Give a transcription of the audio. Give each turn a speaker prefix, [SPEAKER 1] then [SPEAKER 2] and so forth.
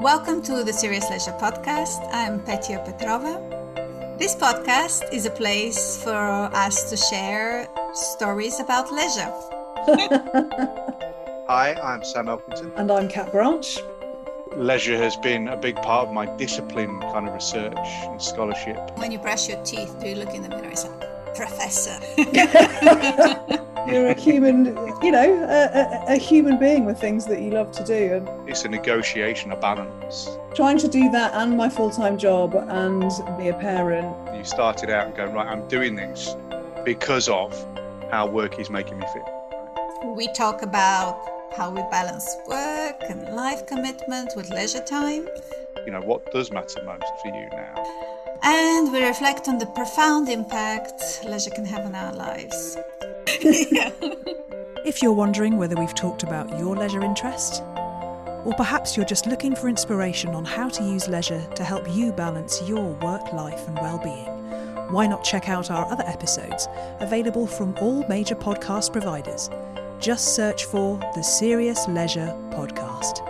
[SPEAKER 1] Welcome to the Serious Leisure Podcast. I'm Petya Petrova. This podcast is a place for us to share stories about leisure.
[SPEAKER 2] Hi, I'm Sam Elkington.
[SPEAKER 3] And I'm Kat Branch.
[SPEAKER 2] Leisure has been a big part of my discipline kind of research and scholarship.
[SPEAKER 1] When you brush your teeth, do you look in the mirror and say, Professor?
[SPEAKER 3] You're a human, you know, a, a, a, human being with things that you love to do. And
[SPEAKER 2] it's a negotiation, a balance.
[SPEAKER 3] Trying to do that and my full time job and be a parent.
[SPEAKER 2] You started out going, right, I'm doing this because of how work is making me feel.
[SPEAKER 1] We talk about how we balance work and life commitment with leisure time.
[SPEAKER 2] You know, what does matter most for you now?
[SPEAKER 1] And we reflect on the profound impact leisure can have on our lives.
[SPEAKER 4] If you're wondering whether we've talked about your leisure interest, or perhaps you're just looking for inspiration on how to use leisure to help you balance your work life and well-being, why not check out our other episodes available from all major podcast providers? Just search for the Serious Leisure Podcast.